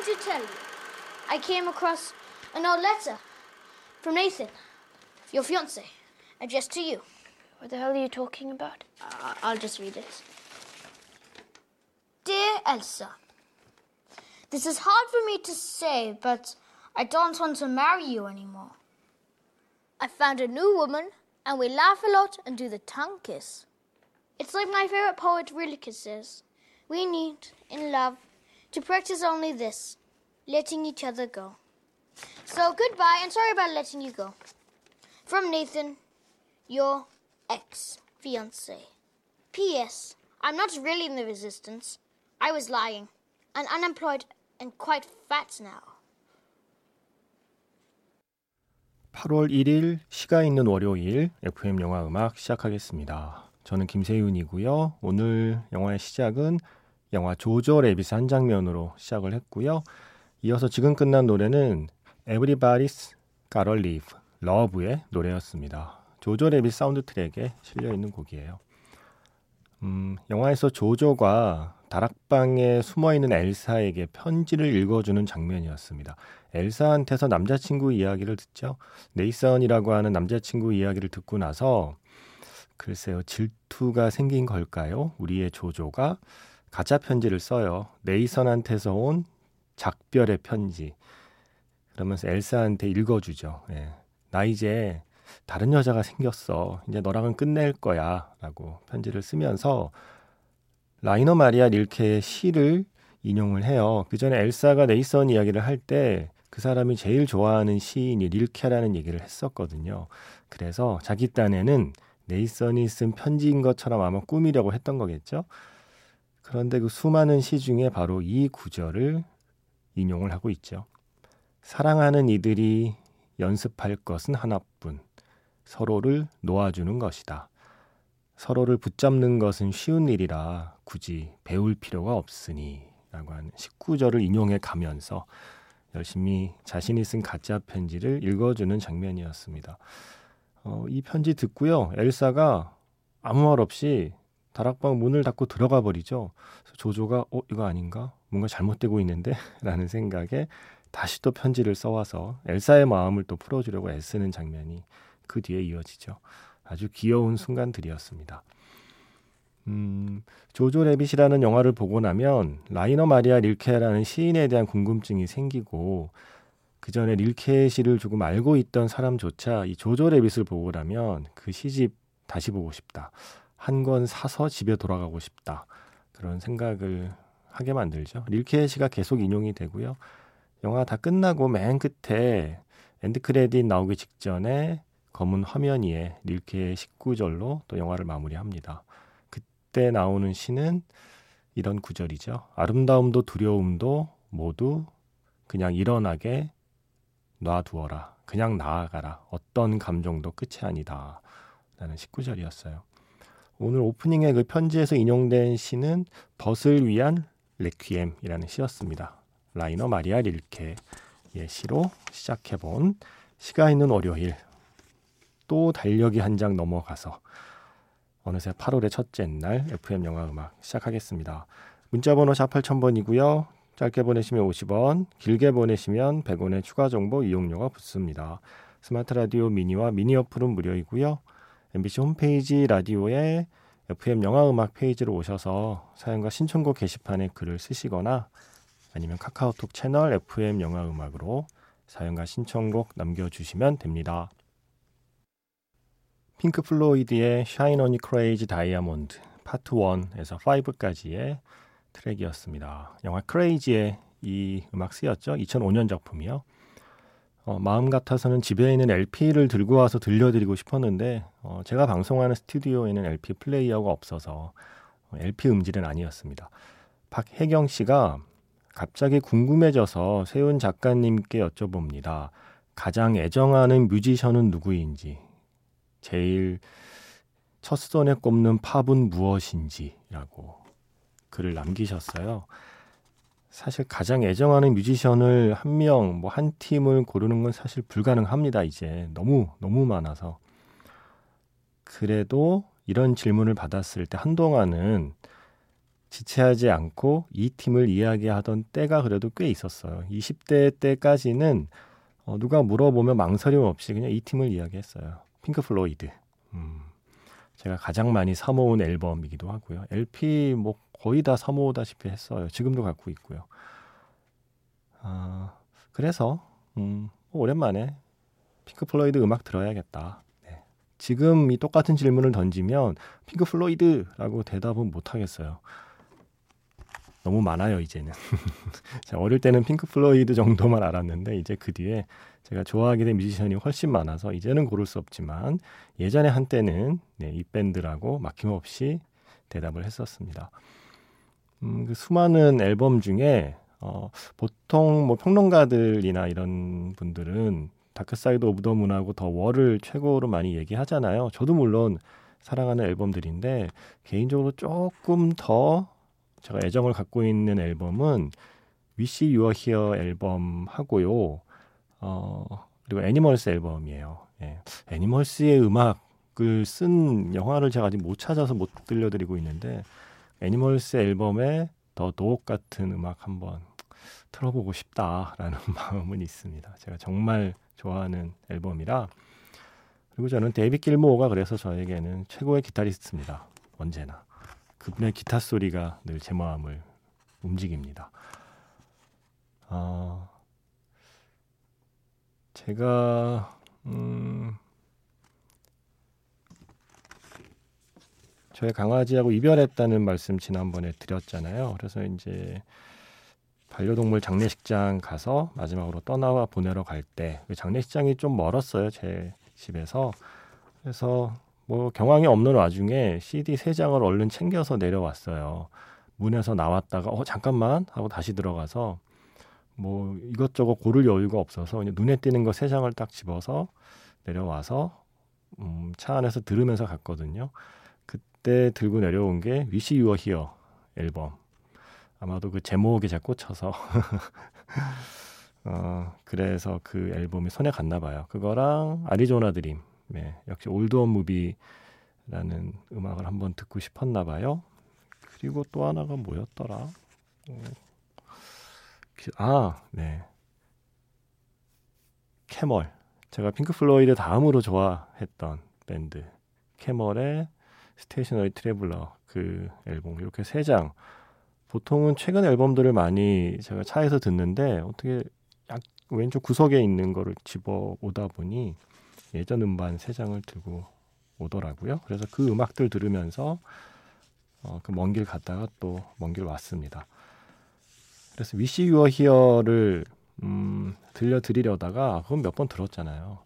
something to tell you. I came across an old letter from Nathan, your fiance, addressed to you. What the hell are you talking about? Uh, I'll just read it. Dear Elsa, this is hard for me to say, but I don't want to marry you anymore. I found a new woman, and we laugh a lot and do the tongue kiss. It's like my favorite poet Rilke says we need, in love, to practice only this letting each other go. So goodbye, and sorry about letting you go. From Nathan, your ex fiance. P.S. I'm not really in the resistance. I was lying. and unemployed and quite fat now. 8월 1일 시가 있는 월요일 FM 영화 음악 시작하겠습니다. 저는 김세윤이고요. 오늘 영화의 시작은 영화 조조 레빗 한 장면으로 시작을 했고요. 이어서 지금 끝난 노래는 Everybody's Gotta Live, 러브의 노래였습니다. 조조 레빗 사운드 트랙에 실려 있는 곡이에요. 음, 영화에서 조조가 다락방에 숨어 있는 엘사에게 편지를 읽어주는 장면이었습니다. 엘사한테서 남자친구 이야기를 듣죠. 네이선이라고 하는 남자친구 이야기를 듣고 나서 글쎄요, 질투가 생긴 걸까요? 우리의 조조가 가짜 편지를 써요. 네이선한테서 온 작별의 편지. 그러면서 엘사한테 읽어주죠. 예. 나 이제 다른 여자가 생겼어. 이제 너랑은 끝낼 거야. 라고 편지를 쓰면서 라이너 마리아 릴케의 시를 인용을 해요. 그 전에 엘사가 네이선 이야기를 할 때 그 사람이 제일 좋아하는 시인이 릴케라는 얘기를 했었거든요. 그래서 자기 딴에는 네이선이 쓴 편지인 것처럼 아마 꾸미려고 했던 거겠죠. 그런데 그 수많은 시 중에 바로 이 구절을 인용을 하고 있죠. 사랑하는 이들이 연습할 것은 하나뿐. 서로를 놓아주는 것이다. 서로를 붙잡는 것은 쉬운 일이라 굳이 배울 필요가 없으니 라고 하는 19절을 인용해 가면서 열심히 자신이 쓴 가짜 편지를 읽어주는 장면이었습니다. 어, 이 편지 듣고요. 엘사가 아무 말 없이 다락방 문을 닫고 들어가 버리죠. 조조가 어 이거 아닌가? 뭔가 잘못되고 있는데? 라는 생각에 다시 또 편지를 써와서 엘사의 마음을 또 풀어주려고 애쓰는 장면이 그 뒤에 이어지죠. 아주 귀여운 순간들이었습니다. 음, 조조 레빗이라는 영화를 보고 나면 라이너 마리아 릴케라는 시인에 대한 궁금증이 생기고 그 전에 릴케 시를 조금 알고 있던 사람조차 이 조조 레빗을 보고 나면 그 시집 다시 보고 싶다. 한 권 사서 집에 돌아가고 싶다. 그런 생각을 하게 만들죠. 릴케 시가 계속 인용이 되고요. 영화 다 끝나고 맨 끝에 엔드 크레딧 나오기 직전에 검은 화면 위에 릴케의 시 구절로 또 영화를 마무리합니다. 그때 나오는 시는 이런 구절이죠. 아름다움도 두려움도 모두 그냥 일어나게 놔두어라. 그냥 나아가라. 어떤 감정도 끝이 아니다. 라는 시 구절이었어요. 오늘 오프닝의 그 편지에서 인용된 시는 벗을 위한 레퀴엠이라는 시였습니다. 라이너 마리아 릴케의 시로 시작해본 시가 있는 월요일 또 달력이 한 장 넘어가서 어느새 8월의 첫째 날 FM 영화 음악 시작하겠습니다. 문자 번호 샵 8000번이고요. 짧게 보내시면 50원, 길게 보내시면 100원의 추가 정보 이용료가 붙습니다. 스마트 라디오 미니와 미니 어플은 무료이고요. MBC 홈페이지 라디오에 FM 영화 음악 페이지로 오셔서 사연과 신청곡 게시판에 글을 쓰시거나 아니면 카카오톡 채널 FM 영화 음악으로 사연과 신청곡 남겨주시면 됩니다. 핑크 플로이드의 Shine on Crazy Diamond 파트 1에서 5까지의 트랙이었습니다. 영화 크레이지의 이 음악 쓰였죠. 2005년 작품이요. 어, 마음 같아서는 집에 있는 LP를 들고 와서 들려드리고 싶었는데 어, 제가 방송하는 스튜디오에는 LP 플레이어가 없어서 어, LP 음질은 아니었습니다. 박혜경 씨가 갑자기 궁금해져서 세훈 작가님께 여쭤봅니다. 가장 애정하는 뮤지션은 누구인지, 제일 첫 손에 꼽는 팝은 무엇인지라고 글을 남기셨어요. 사실 가장 애정하는 뮤지션을 한 명, 뭐 한 팀을 고르는 건 사실 불가능합니다. 이제 너무 너무 많아서. 그래도 이런 질문을 받았을 때 한동안은 지체하지 않고 이 팀을 이야기하던 때가 그래도 꽤 있었어요. 20대 때까지는 어, 누가 물어보면 망설임 없이 그냥 이 팀을 이야기했어요. 핑크 플로이드. 음, 제가 가장 많이 사모은 앨범이기도 하고요. LP 뭐 거의 다 사모다시피 했어요. 지금도 갖고 있고요. 아, 그래서 음, 뭐 오랜만에 핑크 플로이드 음악 들어야겠다. 네. 지금 이 똑같은 질문을 던지면 핑크 플로이드라고 대답은 못 하겠어요. 너무 많아요 이제는. 제가 어릴 때는 핑크 플로이드 정도만 알았는데 이제 그 뒤에 제가 좋아하게 된 뮤지션이 훨씬 많아서 이제는 고를 수 없지만 예전에 한때는 네, 이 밴드라고 막힘없이 대답을 했었습니다. 음, 그 수많은 앨범 중에 어, 보통 뭐 평론가들이나 이런 분들은 Dark Side of the Moon하고 The Wall을 최고로 많이 얘기하잖아요. 저도 물론 사랑하는 앨범들인데 개인적으로 조금 더 제가 애정을 갖고 있는 앨범은 Wish You Were Here 앨범 하고요. 어, 그리고 Animals 앨범이에요. 예. Animals의 음악을 쓴 영화를 제가 아직 못 찾아서 못 들려드리고 있는데 Animals 앨범에 The Dog 같은 음악 한번 틀어보고 싶다라는 마음은 있습니다. 제가 정말 좋아하는 앨범이라 그리고 저는 데이비 길모어가 그래서 저에게는 최고의 기타리스트입니다. 언제나 그분의 기타 소리가 늘 제 마음을 움직입니다. 어, 제가 음, 저희 강아지하고 이별했다는 말씀 지난번에 드렸잖아요. 그래서 이제 반려동물 장례식장 가서 마지막으로 떠나와 보내러 갈때 그 장례식장이 좀 멀었어요 제 집에서. 그래서 뭐 경황이 없는 와중에 CD 세 장을 얼른 챙겨서 내려왔어요. 문에서 나왔다가 어 잠깐만. 하고 다시 들어가서 뭐 이것저것 고를 여유가 없어서 눈에 띄는 거 세 장을 딱 집어서 내려와서 음, 차 안에서 들으면서 갔거든요 그때 들고 내려온 게 위시 유어 히어 앨범 아마도 그 제목에 잘 꽂혀서 어, 그래서 그 앨범이 손에 갔나 봐요. 그거랑 아리조나 드림, 네, 역시 올드원 무비라는 음악을 한번 듣고 싶었나 봐요. 그리고 또 하나가 뭐였더라? 어, 아, 네. 캐멀. 제가 핑크 플로이드 다음으로 좋아했던 밴드 캐멀의 Stationary Traveller 그 앨범 이렇게 세 장. 보통은 최근 앨범들을 많이 제가 차에서 듣는데 어떻게 약 왼쪽 구석에 있는 거를 집어 오다 보니 예전 음반 세 장을 들고 오더라고요. 그래서 그 음악들 들으면서 어, 그 먼 길 갔다가 또 먼 길 왔습니다. 그래서 Wish You Were Here를 음, 들려드리려다가 그건 몇 번 들었잖아요.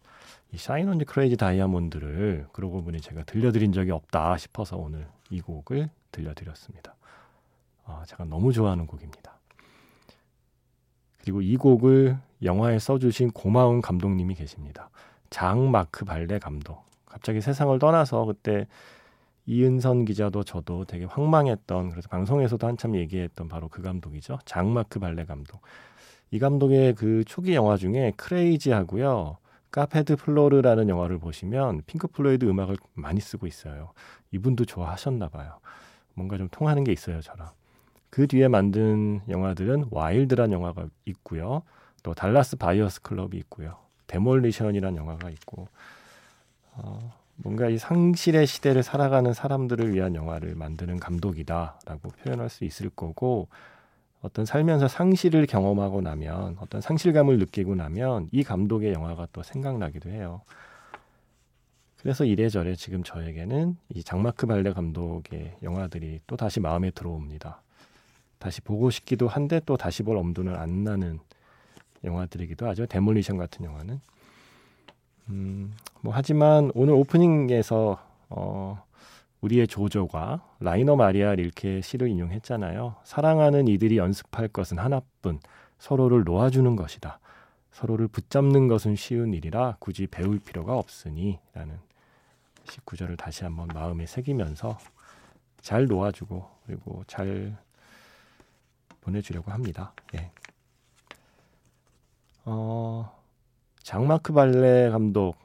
이 Shine On You Crazy Diamond를 그러고 보니 제가 들려드린 적이 없다 싶어서 오늘 이 곡을 들려드렸습니다. 아, 제가 너무 좋아하는 곡입니다. 그리고 이 곡을 영화에 써주신 고마운 감독님이 계십니다. 장 마크 발레 감독. 갑자기 세상을 떠나서 그때 이은선 기자도 저도 되게 황망했던 그래서 방송에서도 한참 얘기했던 바로 그 감독이죠. 장 마크 발레 감독. 이 감독의 그 초기 영화 중에 C.R.A.Z.Y.하고요. Café de Flore라는 영화를 보시면 핑크 플로이드 음악을 많이 쓰고 있어요. 이분도 좋아하셨나 봐요. 뭔가 좀 통하는 게 있어요, 저랑. 그 뒤에 만든 영화들은 Wild란 영화가 있고요. 또 Dallas Buyers Club이 있고요. Demolition이란 영화가 있고 어, 뭔가 이 상실의 시대를 살아가는 사람들을 위한 영화를 만드는 감독이다라고 표현할 수 있을 거고 어떤 살면서 상실을 경험하고 나면 어떤 상실감을 느끼고 나면 이 감독의 영화가 또 생각나기도 해요. 그래서 이래저래 지금 저에게는 이 장마크 발레 감독의 영화들이 또 다시 마음에 들어옵니다. 다시 보고 싶기도 한데 또 다시 볼 엄두는 안 나는 영화들이기도 하죠. Demolition 같은 영화는. 음, 뭐 하지만 오늘 오프닝에서 어, 우리의 조조가 라이너 마리아 릴케 시를 인용했잖아요. 사랑하는 이들이 연습할 것은 하나뿐 서로를 놓아주는 것이다. 서로를 붙잡는 것은 쉬운 일이라 굳이 배울 필요가 없으니 라는 시 구절을 다시 한번 마음에 새기면서 잘 놓아주고 그리고 잘 보내주려고 합니다. 예. 어, 장마크 발레 감독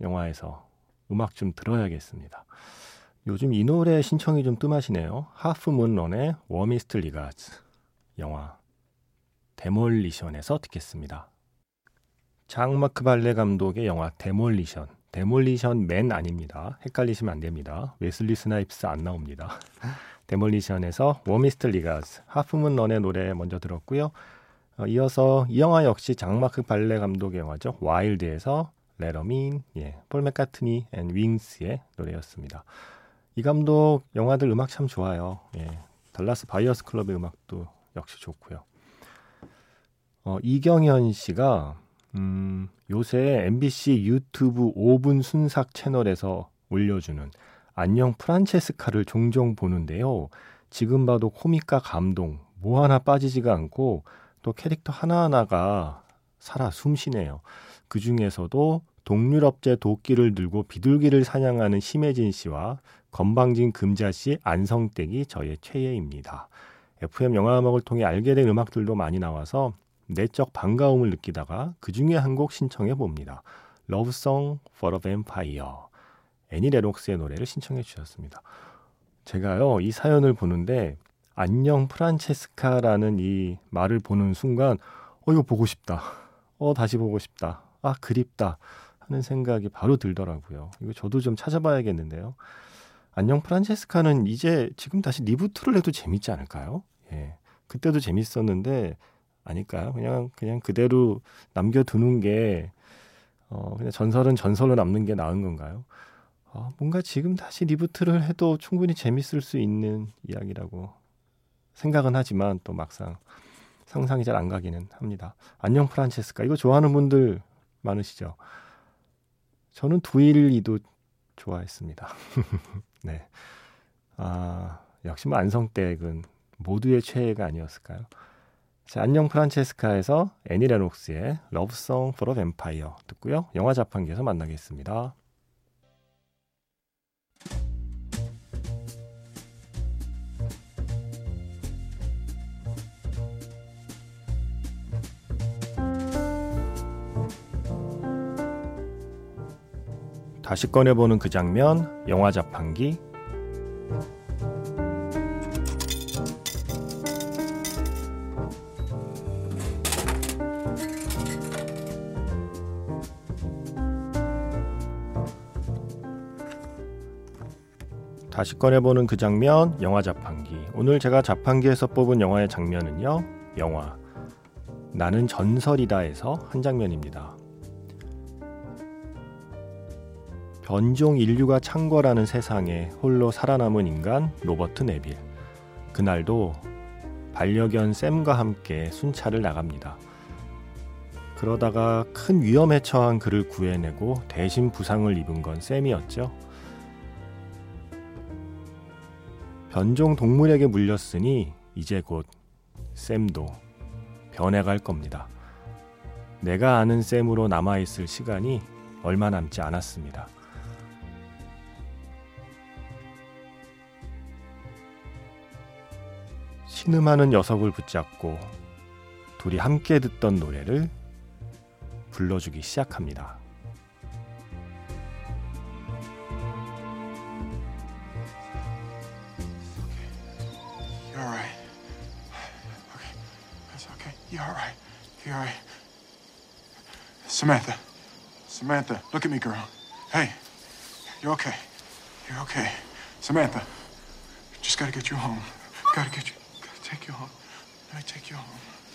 영화에서 음악 좀 들어야겠습니다. 요즘 이 노래 신청이 좀 뜸하시네요. Half Moon Run의 Warmest Regards 영화 Demolition에서 듣겠습니다. 장마크 발레 감독의 영화 Demolition Demolition Man 아닙니다. 헷갈리시면 안 됩니다. 웨슬리 스나이프스 안 나옵니다. 데몰리션에서 워미스트 리가즈 하프문런의 노래 먼저 들었고요. 어, 이어서 이 영화 역시 장마크 발레 감독의 영화죠. Wild에서 Let 'Em In, 예, 폴 맥카트니 and Wings의 노래였습니다. 이 감독 영화들 음악 참 좋아요. 예. Dallas Buyers Club의 음악도 역시 좋고요. 어, 이경현 씨가 음, 요새 MBC 유튜브 5분 순삭 채널에서 올려주는 안녕 프란체스카를 종종 보는데요. 지금 봐도 코믹과 감동 뭐 하나 빠지지가 않고 또 캐릭터 하나하나가 살아 숨쉬네요. 그 중에서도 동유럽제 도끼를 들고 비둘기를 사냥하는 심혜진 씨와 건방진 금자 씨 안성댁이 저의 최애입니다. FM 영화음악을 통해 알게 된 음악들도 많이 나와서 내적 반가움을 느끼다가 그 중에 한 곡 신청해 봅니다. Love Song for a Vampire. 애니 레록스의 노래를 신청해 주셨습니다. 제가요, 이 사연을 보는데, 안녕 프란체스카라는 이 말을 보는 순간, 어, 이거 보고 싶다. 어, 다시 보고 싶다. 아, 그립다. 하는 생각이 바로 들더라고요. 이거 저도 좀 찾아봐야겠는데요. 안녕 프란체스카는 이제 지금 다시 reboot를 해도 재밌지 않을까요? 예. 그때도 재밌었는데 아닐까요? 그냥 그냥 그대로 남겨두는 게 어, 그냥 전설은 전설로 남는 게 나은 건가요? 어, 뭔가 지금 다시 reboot를 해도 충분히 재밌을 수 있는 이야기라고 생각은 하지만 또 막상 상상이 잘 안 가기는 합니다. 안녕 프란체스카 이거 좋아하는 분들 많으시죠? 저는 두일이도 좋아했습니다. 네. 아, 역시 뭐 안성댁은 모두의 최애가 아니었을까요? 자, 안녕 프란체스카에서 애니 레녹스의 러브송 포러 뱀파이어 듣고요. 영화 자판기에서 만나겠습니다. 다시 꺼내보는 그 장면, 영화 자판기. 다시 꺼내보는 그 장면, 영화 자판기. 오늘 제가 자판기에서 뽑은 영화의 장면은요, 영화 나는 전설이다에서 한 장면입니다. 변종 인류가 창궐하는 세상에 홀로 살아남은 인간 로버트 네빌. 그날도 반려견 샘과 함께 순찰을 나갑니다. 그러다가 큰 위험에 처한 그를 구해내고 대신 부상을 입은 건 샘이었죠. 변종 동물에게 물렸으니 이제 곧 샘도 변해갈 겁니다. 내가 아는 샘으로 남아있을 시간이 얼마 남지 않았습니다. 신음하는 녀석을 붙잡고 둘이 함께 듣던 노래를 불러주기 시작합니다. You're all right. Okay. That's okay. You're all right. You're all right. Samantha. Samantha, look at me, girl. Hey. You're okay. You're okay. Samantha. Just gotta get you home. Gotta get you. Take you home. Let me take you home.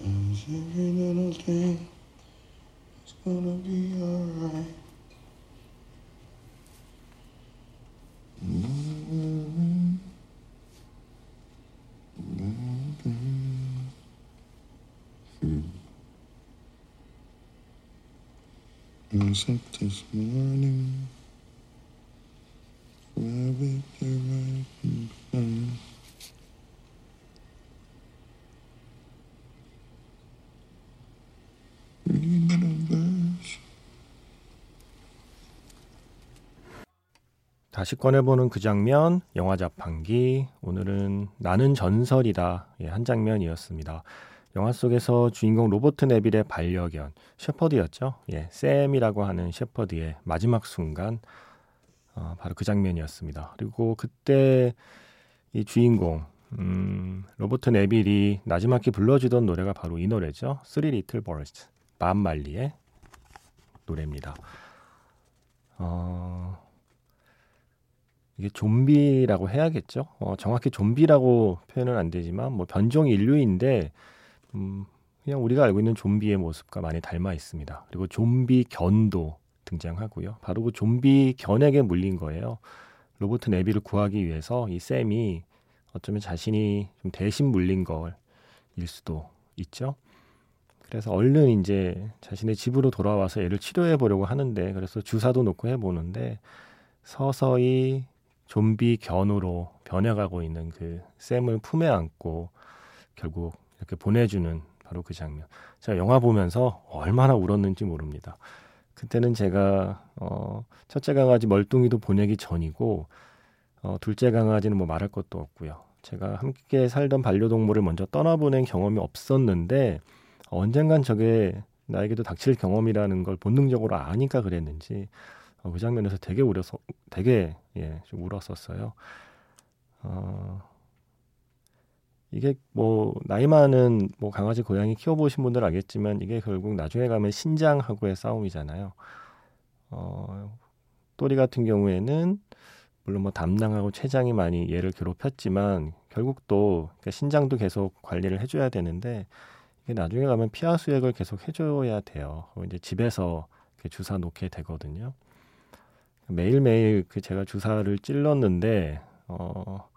Every little thing is gonna be alright. Mm-hmm. mmm. I up this morning, rabbit, be right 다시 꺼내보는 그 장면, 영화 자판기. 오늘은 나는 전설이다. 예, 한 장면이었습니다. 영화 속에서 주인공 로버트 네빌의 반려견, 셰퍼드였죠. 예, 샘이라고 하는 셰퍼드의 마지막 순간, 어, 바로 그 장면이었습니다. 그리고 그때 이 주인공, 음, 로버트 네빌이 나지막히 불러주던 노래가 바로 이 노래죠. Three Little Birds, 밥 말리의 노래입니다. 어, 이게 좀비라고 해야겠죠. 어, 정확히 좀비라고 표현은 안 되지만 뭐 변종 인류인데 음, 그냥 우리가 알고 있는 좀비의 모습과 많이 닮아 있습니다. 그리고 좀비 견도 등장하고요. 바로 그 좀비 견에게 물린 거예요. 로버트 네비를 구하기 위해서 이 샘이 어쩌면 자신이 좀 대신 물린 걸일 수도 있죠. 그래서 얼른 이제 자신의 집으로 돌아와서 얘를 치료해 보려고 하는데 그래서 주사도 놓고 해 보는데 서서히 좀비 견으로 변해가고 있는 그 샘을 품에 안고 결국 이렇게 보내주는 바로 그 장면. 제가 영화 보면서 얼마나 울었는지 모릅니다. 그때는 제가 어, 첫째 강아지 멀뚱이도 보내기 전이고 어, 둘째 강아지는 뭐 말할 것도 없고요. 제가 함께 살던 반려동물을 먼저 떠나보낸 경험이 없었는데 언젠간 저게 나에게도 닥칠 경험이라는 걸 본능적으로 아니까 그랬는지 어, 그 장면에서 되게 울어서 되게 예, 좀 울었었어요. 어, 이게 뭐 나이 많은 뭐 강아지 고양이 키워보신 분들 알겠지만 이게 결국 나중에 가면 신장하고의 싸움이잖아요. 어, 또리 같은 경우에는 물론 뭐 담낭하고 췌장이 많이 얘를 괴롭혔지만 결국 또 그러니까 신장도 계속 관리를 해줘야 되는데 이게 나중에 가면 피하 수액을 계속 해줘야 돼요. 이제 집에서 주사 놓게 되거든요. 매일매일 그 제가 주사를 찔렀는데 어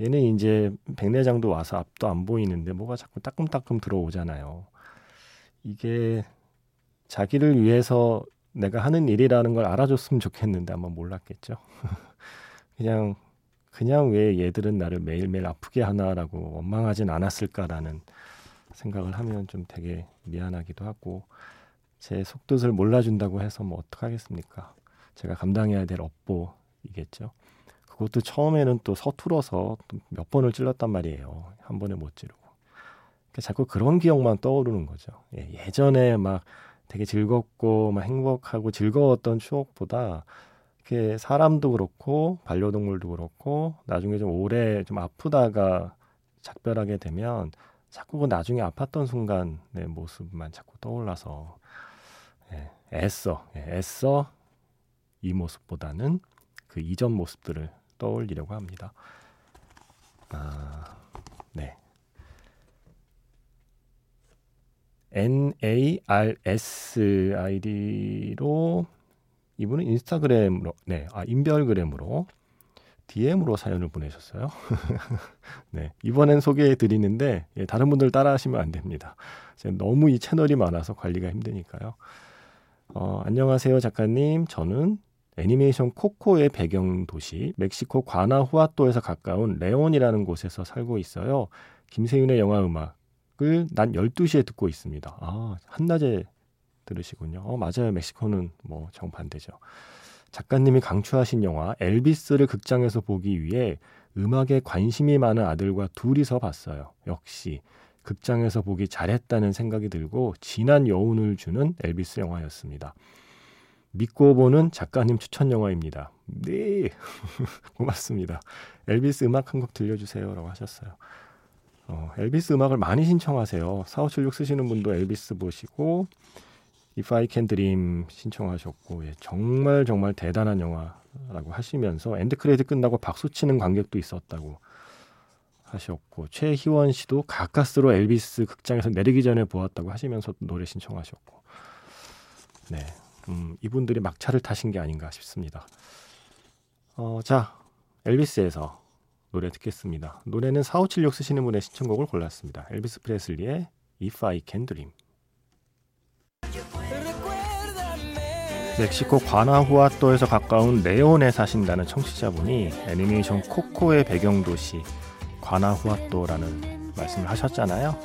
얘는 이제 백내장도 와서 앞도 안 보이는데 뭐가 자꾸 따끔따끔 들어오잖아요. 이게 자기를 위해서 내가 하는 일이라는 걸 알아줬으면 좋겠는데 아마 몰랐겠죠. 그냥 그냥 왜 얘들은 나를 매일매일 아프게 하나라고 원망하진 않았을까라는 생각을 하면 좀 되게 미안하기도 하고 제 속뜻을 몰라준다고 해서 뭐 어떡하겠습니까. 제가 감당해야 될 업보이겠죠. 그것도 처음에는 또 서툴어서 몇 번을 찔렀단 말이에요. 한 번에 못 찌르고. 그러니까 자꾸 그런 기억만 떠오르는 거죠. 예, 예전에 막 되게 즐겁고 막 행복하고 즐거웠던 추억보다 이렇게 사람도 그렇고 반려동물도 그렇고 나중에 좀 오래 좀 아프다가 작별하게 되면 자꾸 그 나중에 아팠던 순간의 모습만 자꾸 떠올라서 예, 애써 예, 애써 이 모습보다는 그 이전 모습들을 떠올리려고 합니다. 아, 네. NARS 아이디로 이분은 인스타그램으로 네, 아 인별그램으로 DM으로 사연을 보내셨어요. 네, 이번엔 소개해 드리는데 예, 다른 분들 따라하시면 안 됩니다. 너무 이 채널이 많아서 관리가 힘드니까요. 어, 안녕하세요 작가님. 저는 애니메이션 코코의 배경 도시 멕시코 과나후아토에서 가까운 레온이라는 곳에서 살고 있어요. 김세윤의 영화 음악을 난 12시에 듣고 있습니다. 아, 한낮에 들으시군요. 어, 맞아요. 멕시코는 뭐 정반대죠. 작가님이 강추하신 영화 엘비스를 극장에서 보기 위해 음악에 관심이 많은 아들과 둘이서 봤어요. 역시 극장에서 보기 잘했다는 생각이 들고 진한 여운을 주는 엘비스 영화였습니다. 믿고 보는 작가님 추천 영화입니다. 네. 고맙습니다. 엘비스 음악 한 곡 들려주세요 라고 하셨어요. 어, 엘비스 음악을 많이 신청하세요. 4576 쓰시는 분도 엘비스 보시고 If I Can Dream 신청하셨고 예, 정말 정말 대단한 영화라고 하시면서 end credit 끝나고 박수 치는 관객도 있었다고 하셨고 최희원 씨도 가까스로 엘비스 극장에서 내리기 전에 보았다고 하시면서 노래 신청하셨고 네 음, 이분들이 막차를 타신 게 아닌가 싶습니다. 어, 자, 엘비스에서 노래 듣겠습니다. 노래는 4576 쓰시는 분의 신청곡을 골랐습니다. 엘비스 프레슬리의 If I Can Dream. 멕시코 과나후아토에서 가까운 레온에 사신다는 청취자분이 애니메이션 코코의 배경 도시 과나후아토라는 말씀을 하셨잖아요.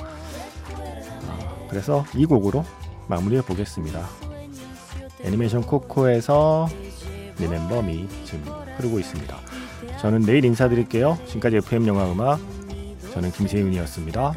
아, 그래서 이 곡으로 마무리해 보겠습니다. 애니메이션 코코에서 리멤버 미 지금 흐르고 있습니다. 저는 내일 인사드릴게요. 지금까지 FM 영화 음악 저는 김세윤이었습니다.